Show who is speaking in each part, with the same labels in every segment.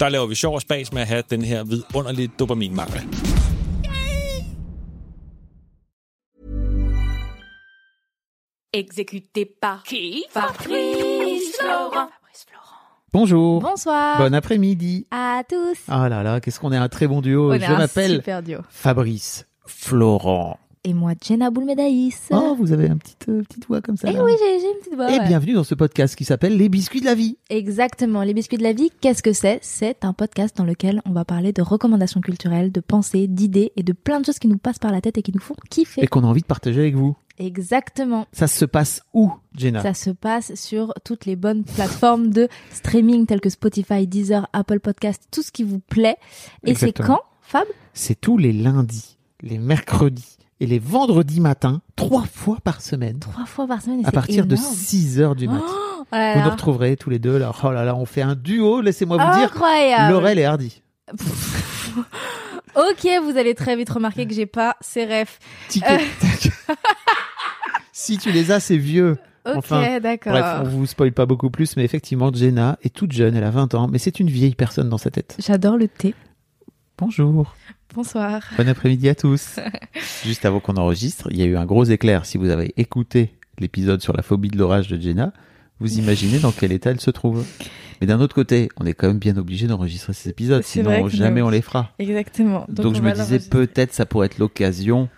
Speaker 1: Der laver vi sjov og spas med at have den her vidunderlige dopaminmangel.
Speaker 2: Exécuté par qui? Fabrice Florent.
Speaker 3: Bonjour.
Speaker 4: Bonsoir.
Speaker 3: Bon après-midi.
Speaker 4: à tous.
Speaker 3: Ah là là, qu'est-ce qu'on est un très bon duo.
Speaker 4: On
Speaker 3: Je m'appelle
Speaker 4: super duo.
Speaker 3: Fabrice Florent.
Speaker 4: Et moi, Jenna Boulmedaïs.
Speaker 3: Oh, vous avez un petit, euh, petite voix comme ça.
Speaker 4: Eh oui, j'ai j'ai une petite voix.
Speaker 3: Et
Speaker 4: ouais.
Speaker 3: bienvenue dans ce podcast qui s'appelle Les biscuits de la vie.
Speaker 4: Exactement. Les biscuits de la vie, qu'est-ce que c'est? C'est un podcast dans lequel on va parler de recommandations culturelles, de pensées, d'idées et de plein de choses qui nous passent par la tête et qui nous font kiffer.
Speaker 3: Et qu'on a envie de partager avec vous.
Speaker 4: Exactement.
Speaker 3: Ça se passe où, Jenna?
Speaker 4: Ça se passe sur toutes les bonnes plateformes de streaming telles que Spotify, Deezer, Apple Podcast, tout ce qui vous plaît. Et c'est quand, Fab?
Speaker 3: C'est tous les lundis, les mercredis et les vendredis matins, trois fois par semaine,
Speaker 4: Trois fois par semaine.
Speaker 3: à partir de
Speaker 4: énorme.
Speaker 3: 6 heures du matin.
Speaker 4: Oh
Speaker 3: vous nous retrouverez tous les deux. Là. Oh là là, on fait un duo, laissez-moi vous dire.
Speaker 4: Incroyable.
Speaker 3: Laurel et Hardy.
Speaker 4: Ok, vous allez très vite remarquer que j'ai pas ces refs. Euh.
Speaker 3: si tu les as, c'est vieux.
Speaker 4: Ok,
Speaker 3: Enfin,
Speaker 4: d'accord.
Speaker 3: Bref, on vous spoil pas beaucoup plus, mais effectivement, Jenna est toute jeune, elle a 20 ans, mais c'est une vieille personne dans sa tête.
Speaker 4: J'adore le thé.
Speaker 3: Bonjour,
Speaker 4: Bonsoir.
Speaker 3: bon après-midi à tous. Juste avant qu'on enregistre, il y a eu un gros éclair. Si vous avez écouté l'épisode sur la phobie de l'orage de Jenna, vous imaginez dans quel état elle se trouve. Mais d'un autre côté, on est quand même bien obligé d'enregistrer ces épisodes, sinon jamais
Speaker 4: nous-
Speaker 3: on les fera.
Speaker 4: Exactement.
Speaker 3: Donc, je me disais peut-être ça pourrait être l'occasion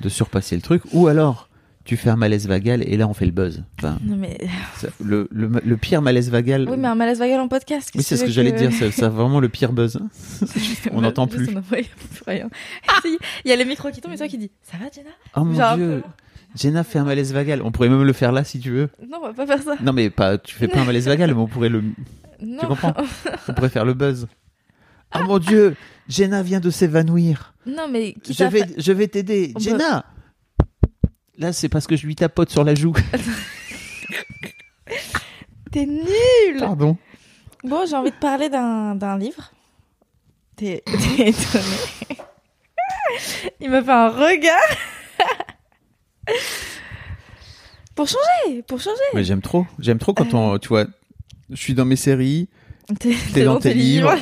Speaker 3: de surpasser le truc, ou alors tu fais un malaise vagal et là on fait le buzz. Enfin,
Speaker 4: Non mais
Speaker 3: le, le, le pire malaise vagal.
Speaker 4: oui, mais un malaise vagal en podcast.
Speaker 3: Oui, c'est ce que j'allais dire, c'est vraiment le pire buzz. on n'entend plus.
Speaker 4: Il y a les micros qui tombent et toi qui dis ça va Jenna?
Speaker 3: Oh mon
Speaker 4: Genre
Speaker 3: dieu. Jenna fait un malaise vagal. On pourrait même le faire là si tu veux.
Speaker 4: Non, on va pas faire ça.
Speaker 3: Non mais pas, tu fais pas un malaise vagal, mais on pourrait le,
Speaker 4: Non.
Speaker 3: tu comprends? On pourrait faire le buzz. Oh mon dieu, Jenna vient de s'évanouir.
Speaker 4: Non mais qui
Speaker 3: Je vais, je vais t'aider.
Speaker 4: Peut-
Speaker 3: Jenna Là, c'est parce que je lui tapote sur la joue.
Speaker 4: T'es nul.
Speaker 3: Pardon.
Speaker 4: Bon, j'ai envie de parler d'un d'un livre. T'es t'es étonné. Il m'a fait un regard. pour changer, pour changer.
Speaker 3: Mais j'aime trop. J'aime trop quand on, tu vois, je suis dans mes séries
Speaker 4: T'es
Speaker 3: t'es dans tes livres.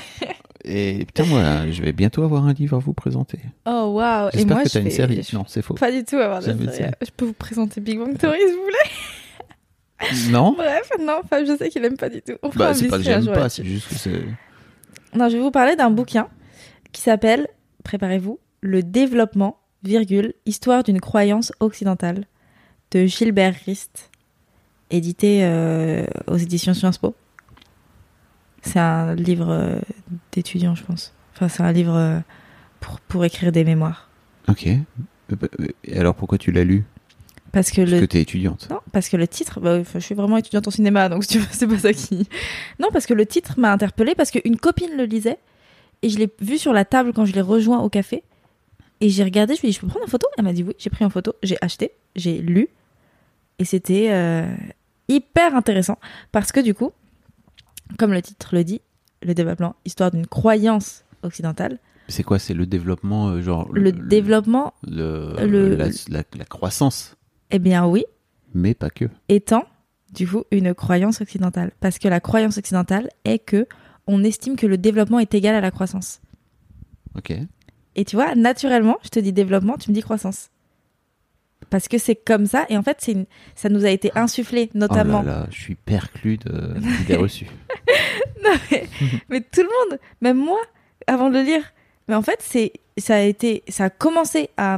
Speaker 3: Et putain moi, je vais bientôt avoir un livre à vous présenter.
Speaker 4: Oh waouh. Et
Speaker 3: J'espère
Speaker 4: moi,
Speaker 3: que
Speaker 4: je
Speaker 3: une série.
Speaker 4: je-
Speaker 3: Non, c'est faux.
Speaker 4: Pas du tout avoir de série. Je peux vous présenter Big Bang Theory si vous voulez.
Speaker 3: Non.
Speaker 4: Bref, non, Fab, je sais qu'il aime pas du tout. On
Speaker 3: Bah c'est pas que j'aime pas, c'est juste que c'est.
Speaker 4: Non, je vais vous parler d'un bouquin qui s'appelle, préparez-vous, Le développement, virgule, histoire d'une croyance occidentale de Gilbert Rist, édité euh, aux éditions Sciences Po. C'est un livre euh, d'étudiant, je pense. Enfin, c'est un livre euh, pour, pour écrire des mémoires.
Speaker 3: Ok. Bah, euh, Et alors pourquoi tu l'as lu?
Speaker 4: Parce que
Speaker 3: Parce
Speaker 4: le
Speaker 3: que t'es étudiante.
Speaker 4: Non, parce que le titre, bah, je suis vraiment étudiante en cinéma, donc si tu veux, c'est pas ça qui. Non, parce que le titre m'a interpellée parce qu'une copine le lisait et je l'ai vu sur la table quand je l'ai rejoint au café et j'ai regardé, je lui ai dit, je peux prendre en photo? Elle m'a dit oui, j'ai pris en photo, j'ai acheté, j'ai lu et c'était euh, hyper intéressant parce que du coup, comme le titre le dit, le développement, histoire d'une croyance occidentale,
Speaker 3: C'est quoi C'est le développement, euh, genre.
Speaker 4: le, développement,
Speaker 3: le-
Speaker 4: le-
Speaker 3: la, la- la croissance,
Speaker 4: eh bien oui,
Speaker 3: mais pas que.
Speaker 4: étant du coup une croyance occidentale parce que la croyance occidentale est que on estime que le développement est égal à la croissance.
Speaker 3: Ok.
Speaker 4: Et tu vois, naturellement, je te dis développement, tu me dis croissance. Parce que c'est comme ça et en fait, c'est une... ça nous a été insufflé notamment.
Speaker 3: Oh là là, je suis perclus de- d'idées reçues.
Speaker 4: Non, mais, mais tout le monde, même moi, avant de le lire. Mais en fait, c'est ça a été ça a commencé à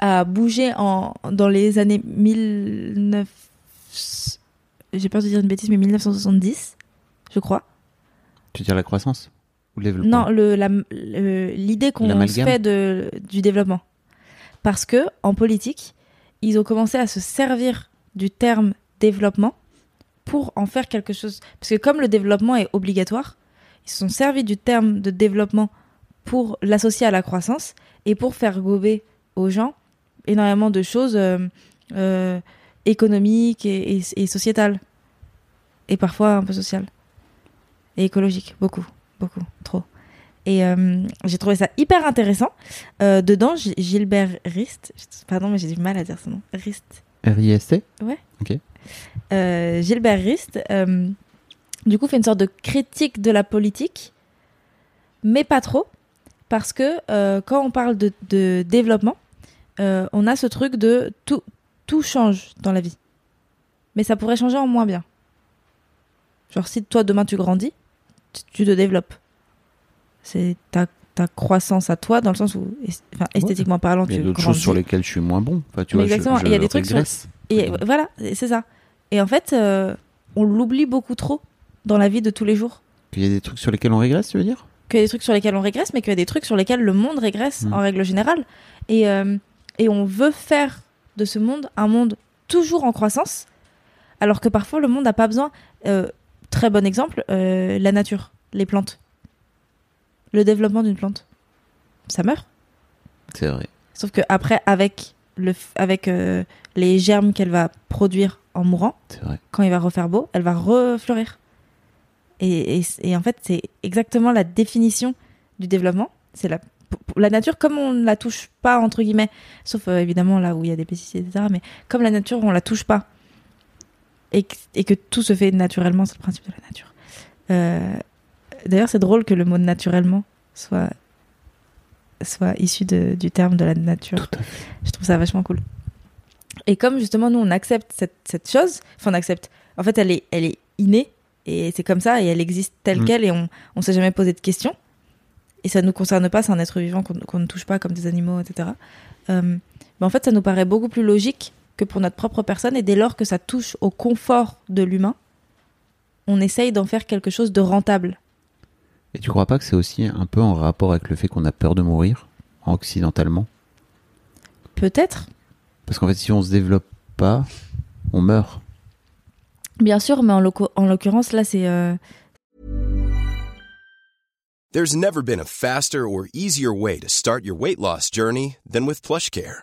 Speaker 4: à bouger en dans les années 19 j'ai peur de dire une bêtise mais 1970, je crois.
Speaker 3: Tu veux dire la croissance Ou le développement
Speaker 4: Non, la- le- l'idée qu'on se fait de du développement. Parce que en politique, ils ont commencé à se servir du terme développement pour en faire quelque chose. Parce que comme le développement est obligatoire, ils se sont servis du terme de développement pour l'associer à la croissance et pour faire gober aux gens énormément de choses euh, euh, économiques et, et- et sociétales. Et parfois un peu sociales. Et écologiques. Beaucoup. Beaucoup. Trop. Et euh, j'ai trouvé ça hyper intéressant. Dedans, Gilbert Rist. Pardon, mais j'ai du mal à dire son nom. Rist.
Speaker 3: RIST
Speaker 4: Euh, Gilbert Rist, euh, du coup, fait une sorte de critique de la politique, mais pas trop, parce que euh, quand on parle de, de développement, on a ce truc de tout, tout change dans la vie, mais ça pourrait changer en moins bien. Genre, si toi demain tu grandis, tu, tu te développes. C'est ta, ta croissance à toi, dans le sens où, enfin, esthétiquement parlant,
Speaker 3: Il y a d'autres choses sur lesquelles je suis moins bon. Enfin, tu
Speaker 4: Mais
Speaker 3: vois,
Speaker 4: exactement,
Speaker 3: je
Speaker 4: il y a des trucs Et voilà, c'est ça. Et en fait, euh, on l'oublie beaucoup trop dans la vie de tous les jours.
Speaker 3: Il y a des trucs sur lesquels on régresse, tu veux dire?
Speaker 4: Qu'il y a des trucs sur lesquels on régresse, mais qu'il y a des trucs sur lesquels le monde régresse
Speaker 3: Mm.
Speaker 4: en règle générale. Et, euh, et on veut faire de ce monde un monde toujours en croissance, alors que parfois le monde n'a pas besoin. Euh, très bon exemple, la nature, les plantes. Le développement d'une plante, ça meurt.
Speaker 3: C'est vrai.
Speaker 4: Sauf que après, avec, le, avec euh, les germes qu'elle va produire en mourant, quand il va refaire beau, elle va refleurir. Et, et- et en fait, c'est exactement la définition du développement. C'est la, nature, comme on ne la touche pas, entre guillemets, sauf euh, évidemment là où il y a des pesticides, etc. Mais comme la nature, on la touche pas, et que, et que tout se fait naturellement, c'est le principe de la nature. Euh, D'ailleurs, c'est drôle que le mot naturellement soit, soit issu de- du terme de la nature.
Speaker 3: Tout à fait.
Speaker 4: Je trouve ça vachement cool. Et comme justement nous on accepte cette, cette chose, enfin on accepte, en fait elle est, elle est innée et c'est comme ça et elle existe telle
Speaker 3: Mm.
Speaker 4: quelle et on on s'est jamais posé de questions et ça nous concerne pas, c'est un être vivant qu'on qu'on ne touche pas comme des animaux, etc. Euh, mais en fait ça nous paraît beaucoup plus logique que pour notre propre personne et dès lors que ça touche au confort de l'humain, on essaye d'en faire quelque chose de rentable.
Speaker 3: Et tu crois pas que c'est aussi un peu en rapport avec le fait qu'on a peur de mourir, occidentalement?
Speaker 4: Peut-être,
Speaker 3: Parce qu'en fait, si on se développe pas, on meurt.
Speaker 4: bien sûr, mais en l'occur- en l'occurrence là c'est euh,
Speaker 5: There's never been a faster or easier way to start your weight loss journey than with PlushCare.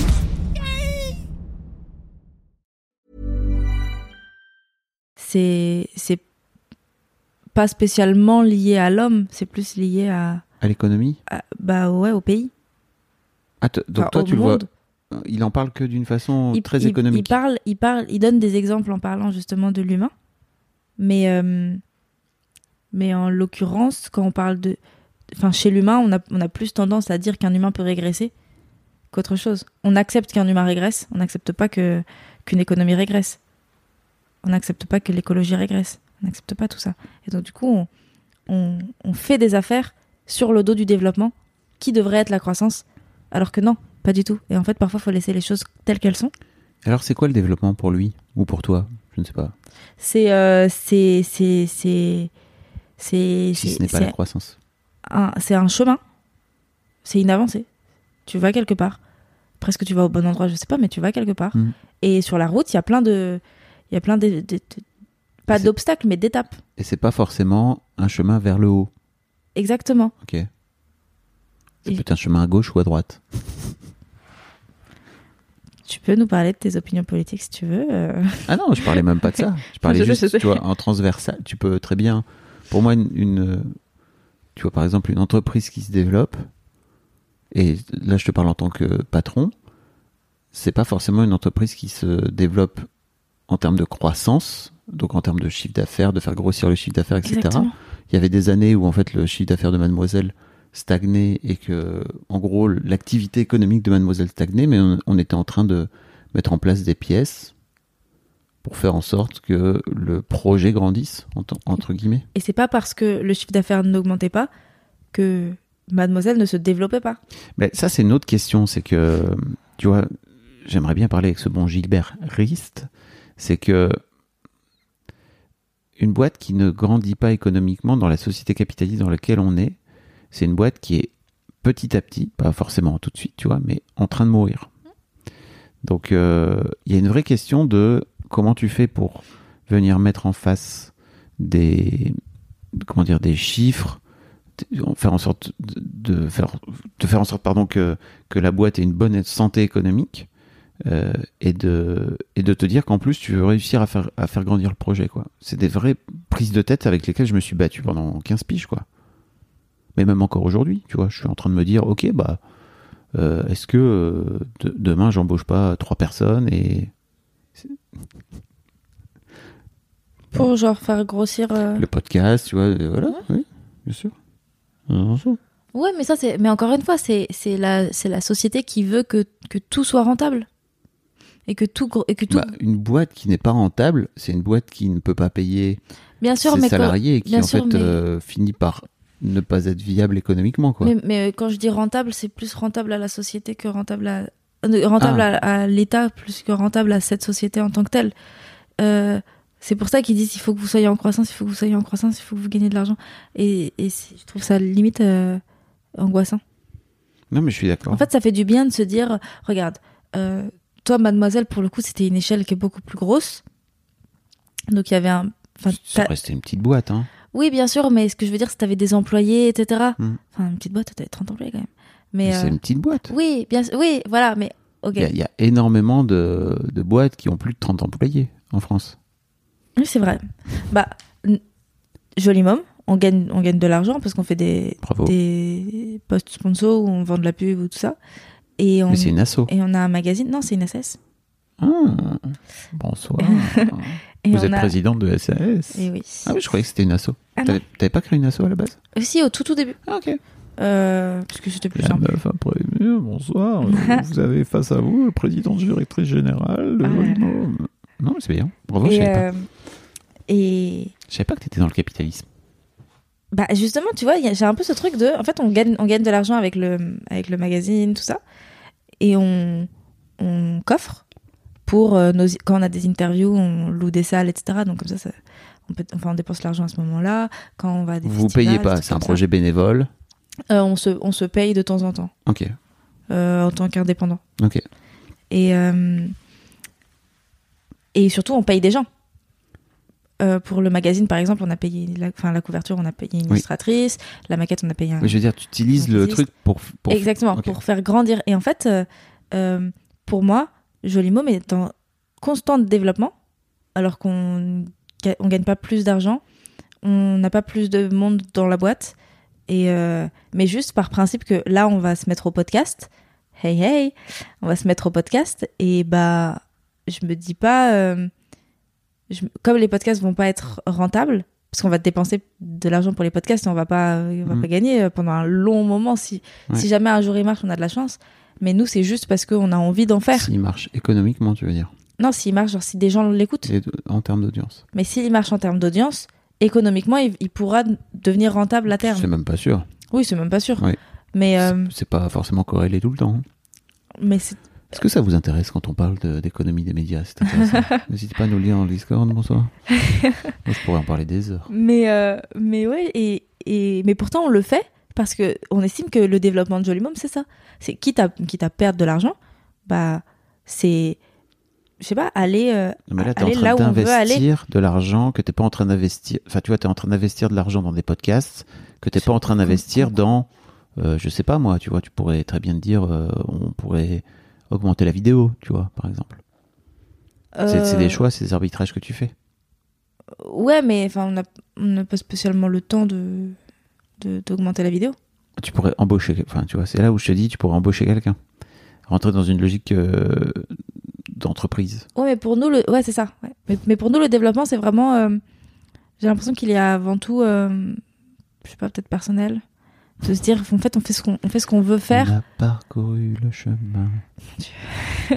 Speaker 4: C'est c'est pas spécialement lié à l'homme, c'est plus lié à,
Speaker 3: À l'économie
Speaker 4: bah ouais au pays.
Speaker 3: ah, Donc
Speaker 4: Enfin,
Speaker 3: toi, tu
Speaker 4: monde.
Speaker 3: le vois, il en parle que d'une façon
Speaker 4: Il,
Speaker 3: très
Speaker 4: il-
Speaker 3: économique.
Speaker 4: Il parle, il parle, il donne des exemples en parlant justement de l'humain, mais euh, mais en l'occurrence quand on parle de, enfin chez l'humain on a on a plus tendance à dire qu'un humain peut régresser qu'autre chose. On accepte qu'un humain régresse, on n'accepte pas que qu'une économie régresse. On n'accepte pas que l'écologie régresse. On n'accepte pas tout ça. Et donc du coup on, on, on fait des affaires sur le dos du développement qui devrait être la croissance, alors que non, pas du tout. Et en fait parfois il faut laisser les choses telles qu'elles sont.
Speaker 3: Alors, c'est quoi le développement pour lui Ou pour toi? Je ne sais pas.
Speaker 4: C'est euh, c'est c'est c'est c'est
Speaker 3: Si ce n'est pas la croissance.
Speaker 4: c'est un chemin. C'est une avancée. Tu vas quelque part. Presque tu vas au bon endroit, je sais pas, mais tu vas quelque part.
Speaker 3: Mhm.
Speaker 4: Et sur la route, il y a plein de il y a plein de, de- de- pas d'obstacles, mais d'étapes.
Speaker 3: Et c'est pas forcément un chemin vers le haut.
Speaker 4: Exactement.
Speaker 3: Ok. C'est peut-être un chemin à gauche ou à droite.
Speaker 4: Tu peux nous parler de tes opinions politiques si tu veux. euh.
Speaker 3: Ah non, je parlais même pas de ça. Je parlais
Speaker 4: Je
Speaker 3: juste,
Speaker 4: sais.
Speaker 3: tu vois, en transversal, tu peux très bien. Pour moi, une, une, tu vois, par exemple, une entreprise qui se développe, et là je te parle en tant que patron, c'est pas forcément une entreprise qui se développe en termes de croissance, donc en termes de chiffre d'affaires, de faire grossir le chiffre d'affaires, etc.
Speaker 4: Exactement.
Speaker 3: Il y avait des années où en fait le chiffre d'affaires de Mademoiselle stagnait et que en gros l'activité économique de Mademoiselle stagnait, mais on, on était en train de mettre en place des pièces pour faire en sorte que le projet grandisse entre, entre guillemets.
Speaker 4: Et c'est pas parce que le chiffre d'affaires n'augmentait pas que Mademoiselle ne se développait pas.
Speaker 3: Mais ça, c'est une autre question. C'est que, tu vois, j'aimerais bien parler avec ce bon Gilbert Rist. C'est que une boîte qui ne grandit pas économiquement dans la société capitaliste dans laquelle on est, c'est une boîte qui est petit à petit, pas forcément tout de suite, tu vois, mais en train de mourir. Donc, euh, il y a une vraie question de comment tu fais pour venir mettre en face des, chiffres, faire en sorte de faire, de faire en sorte, pardon, que, que la boîte ait une bonne santé économique, euh, et de, et de te dire qu'en plus tu veux réussir à faire, à faire grandir le projet, quoi. C'est des vraies prises de tête avec lesquelles je me suis battu pendant 15 piges, quoi. Mais même encore aujourd'hui, tu vois, je suis en train de me dire, ok, bah, euh, est-ce que euh, de- demain j'embauche pas trois personnes et
Speaker 4: Pour genre faire grossir.
Speaker 3: le podcast, tu vois, voilà, oui, bien sûr. Bien sûr.
Speaker 4: Ouais, mais ça c'est. Mais encore une fois, c'est c'est la c'est la société qui veut que que tout soit rentable et que tout gro- et que tout.
Speaker 3: Bah, une boîte qui n'est pas rentable, c'est une boîte qui ne peut pas payer
Speaker 4: bien sûr,
Speaker 3: ses
Speaker 4: mais
Speaker 3: salariés et qui
Speaker 4: bien
Speaker 3: en
Speaker 4: sûr,
Speaker 3: fait
Speaker 4: mais-
Speaker 3: euh, finit par ne pas être viable économiquement, quoi.
Speaker 4: mais, mais quand je dis rentable, c'est plus rentable à la société que rentable à euh, rentable
Speaker 3: Ah.
Speaker 4: à, à l'État plus que rentable à cette société en tant que telle. Euh, c'est pour ça qu'ils disent il faut que vous soyez en croissance, il faut que vous soyez en croissance, il faut que vous gagnez de l'argent. Et, je trouve ça limite euh, angoissant.
Speaker 3: Non, mais je suis d'accord.
Speaker 4: En fait, ça fait du bien de se dire, regarde, euh, toi, mademoiselle, pour le coup, c'était une échelle qui est beaucoup plus grosse. Donc il y avait un...
Speaker 3: ça restait une petite boîte, hein.
Speaker 4: Oui, bien sûr, mais ce que je veux dire, c'est que tu avais des employés, etc.
Speaker 3: Hmm.
Speaker 4: Enfin, une petite boîte, tu avais 30 employés quand même.
Speaker 3: Mais
Speaker 4: Mais,
Speaker 3: c'est
Speaker 4: euh,
Speaker 3: une petite boîte.
Speaker 4: oui, bien sûr, oui, voilà, mais ok.
Speaker 3: Il y, a- il y a énormément de, de boîtes qui ont plus de 30 employés en France.
Speaker 4: Oui, c'est vrai. Bah, joli môme, on gagne, on gagne de l'argent parce qu'on fait des,
Speaker 3: Bravo.
Speaker 4: des posts sponsors où on vend de la pub ou tout ça. Et on,
Speaker 3: Mais c'est une asso.
Speaker 4: et on a un magazine. Non, c'est une SS.
Speaker 3: Ah, bonsoir. Vous êtes
Speaker 4: a...
Speaker 3: présidente de SAS.
Speaker 4: Et oui.
Speaker 3: Ah oui, je croyais que c'était une asso.
Speaker 4: Ah.
Speaker 3: T'avais t'avais pas créé une asso à la base?
Speaker 4: Si, au tout, tout début.
Speaker 3: Ah ok.
Speaker 4: Euh, parce que c'était plus
Speaker 3: La
Speaker 4: simple.
Speaker 3: meuf a prévenu, bonsoir. vous avez face à vous le président directrice générale de
Speaker 4: Ah.
Speaker 3: Non, mais c'est bien. Bravo, je
Speaker 4: Et,
Speaker 3: savais pas.
Speaker 4: euh, et
Speaker 3: Je savais pas que t'étais dans le capitalisme.
Speaker 4: bah justement, tu vois, j'ai un peu ce truc de, en fait, on gagne, on gagne de l'argent avec le, avec le magazine, tout ça, et on, on coffre pour euh, nos, quand on a des interviews, on loue des salles, etc. Donc comme ça, ça on peut, enfin, on dépense l'argent à ce moment-là. Quand on va à des
Speaker 3: Vous payez pas, c'est un
Speaker 4: ça.
Speaker 3: projet bénévole.
Speaker 4: Euh, on se, on se paye de temps en temps,
Speaker 3: Ok,
Speaker 4: euh, en tant qu'indépendant.
Speaker 3: ok.
Speaker 4: Et, euh, et surtout, on paye des gens. Euh, pour le magazine, par exemple, on a payé la, enfin, la couverture, on a payé une
Speaker 3: Oui.
Speaker 4: illustratrice. La maquette, on a payé un.
Speaker 3: Mais je veux dire, tu utilises le truc pour. pour
Speaker 4: Exactement, pour faire grandir. Et en fait, euh, euh, pour moi, Joli Môme est en constant développement, alors qu'on on gagne pas plus d'argent, on n'a pas plus de monde dans la boîte. Et mais juste par principe que là, on va se mettre au podcast. Hey hey, on va se mettre au podcast. Et bah, je me dis pas, je- comme les podcasts vont pas être rentables, parce qu'on va dépenser de l'argent pour les podcasts et on va pas, on va
Speaker 3: Mhm.
Speaker 4: pas gagner euh, pendant un long moment si,
Speaker 3: Ouais.
Speaker 4: si jamais un jour il marche, on a de la chance. Mais nous, c'est juste parce qu'on a envie d'en faire.
Speaker 3: S'il marche économiquement, tu veux dire.
Speaker 4: Non, s'il marche, genre si des gens l'écoutent.
Speaker 3: En termes d'audience.
Speaker 4: Mais s'il marche en termes d'audience, économiquement, il, il pourra devenir rentable à
Speaker 3: C'est
Speaker 4: terme.
Speaker 3: même pas sûr.
Speaker 4: Oui, c'est même pas sûr.
Speaker 3: Ouais.
Speaker 4: Mais, euh,
Speaker 3: C'est- C'est pas forcément corrélé tout le temps. hein.
Speaker 4: mais c'est
Speaker 3: Est-ce que ça vous intéresse quand on parle de- d'économie des médias? C'est intéressant. N'hésitez pas à nous le dans le Discord, bonsoir. Moi, je pourrais en parler des heures.
Speaker 4: Mais, euh, mais ouais, et, et, mais pourtant on le fait parce que on estime que le développement de Joli Môme, c'est ça. C'est quitte à, quitte à perdre de l'argent, bah, c'est, je sais pas, aller, euh,
Speaker 3: Non, mais là, t'es en
Speaker 4: aller
Speaker 3: train
Speaker 4: là où on veut aller.
Speaker 3: d'investir de l'argent que t'es pas en train d'investir. Enfin, tu vois, t'es en train d'investir de l'argent dans des podcasts que t'es pas en train d'investir dans, euh, je sais pas moi, tu vois, tu pourrais très bien te dire, euh, on pourrait augmenter la vidéo, tu vois, par exemple. C'est c'est
Speaker 4: euh,
Speaker 3: des choix, c'est des arbitrages que tu fais.
Speaker 4: Ouais, mais enfin, on n'a pas spécialement le temps de d'augmenter la vidéo.
Speaker 3: Tu pourrais embaucher, enfin, tu vois, c'est là où je te dis, tu pourrais embaucher quelqu'un. Rentrer dans une logique euh, d'entreprise.
Speaker 4: Ouais, mais pour nous, le... ouais, c'est ça. ouais. Mais, mais pour nous, le développement, c'est vraiment. euh, J'ai l'impression qu'il y a avant tout, je sais pas, peut-être personnel, de se dire, en fait, on fait ce qu'on, on fait ce qu'on veut faire.
Speaker 3: On a parcouru le chemin.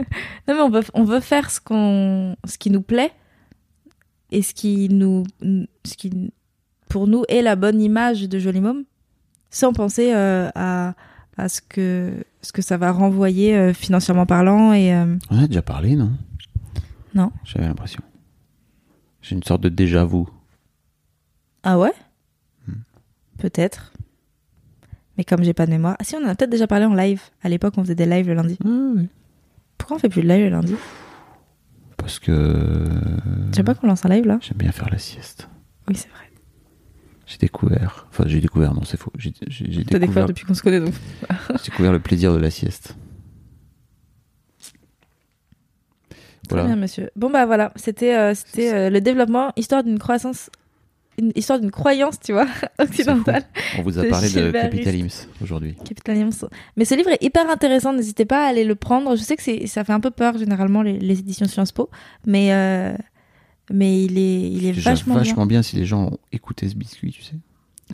Speaker 4: Non, mais on veut, on veut faire ce qu'on, ce qui nous plaît et ce qui nous, ce qui, pour nous, est la bonne image de Joli Môme, sans penser euh, à, à ce que, ce que ça va renvoyer euh, financièrement parlant et. euh,
Speaker 3: On a déjà parlé, non?
Speaker 4: Non.
Speaker 3: J'avais l'impression. J'ai une sorte de déjà-vu.
Speaker 4: Ah ouais?
Speaker 3: Hmm.
Speaker 4: Peut-être. Mais comme j'ai pas de mémoire. Ah si, on en a peut-être déjà parlé en live. À l'époque, on faisait des lives le lundi.
Speaker 3: Oui.
Speaker 4: Pourquoi on fait plus de live le lundi?
Speaker 3: Parce que
Speaker 4: Je sais pas qu'on lance un live là?
Speaker 3: j'aime bien faire la sieste.
Speaker 4: Oui, c'est vrai.
Speaker 3: J'ai découvert, enfin j'ai découvert, non c'est faux. J'ai
Speaker 4: découvert
Speaker 3: découvert,
Speaker 4: depuis qu'on se connaît donc.
Speaker 3: j'ai découvert le plaisir de la sieste.
Speaker 4: Très
Speaker 3: Voilà.
Speaker 4: bien, monsieur. Bon bah voilà, c'était euh, c'était euh, le développement, histoire d'une croissance, une histoire d'une croyance, tu vois, occidentale.
Speaker 3: On vous a parlé de Capital aujourd'hui.
Speaker 4: Capitalisme. Mais ce livre est hyper intéressant, n'hésitez pas à aller le prendre. Je sais que ça fait un peu peur généralement les, les éditions Sciences Po, mais euh, mais il est il est vachement,
Speaker 3: vachement,
Speaker 4: bien.
Speaker 3: bien. si les gens ont écouté ce biscuit, tu sais.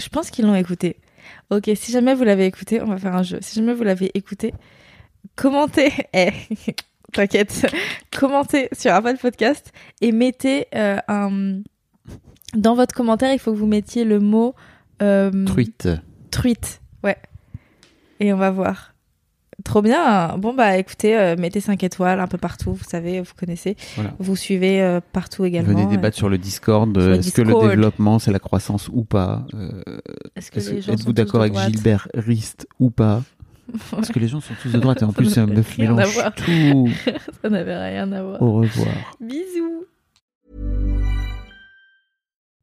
Speaker 4: Je pense qu'ils l'ont écouté. Ok, si jamais vous l'avez écouté, on va faire un jeu. Si jamais vous l'avez écouté, commentez. Eh, t'inquiète. commentez sur Apple Podcast et mettez euh, un. Dans votre commentaire, il faut que vous mettiez le mot. euh,
Speaker 3: Truite.
Speaker 4: Truite. Ouais. Et on va voir. Trop bien. Bon, bah écoutez, euh, mettez 5 étoiles un peu partout. Vous savez, vous connaissez.
Speaker 3: Voilà.
Speaker 4: Vous suivez euh, partout également.
Speaker 3: Venez débattre sur le Discord. Est-ce que le développement, c'est la croissance ou pas Euh,
Speaker 4: Est-ce que gens
Speaker 3: Êtes-vous d'accord avec Gilbert Rist ou pas Parce que les gens sont tous de droite et en plus, c'est un meuf mélange tout.
Speaker 4: Ça n'avait rien à voir.
Speaker 3: Au revoir.
Speaker 4: Bisous.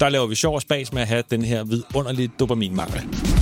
Speaker 1: Der laver vi sjov og spas med at have den her vidunderlige dopaminmangel.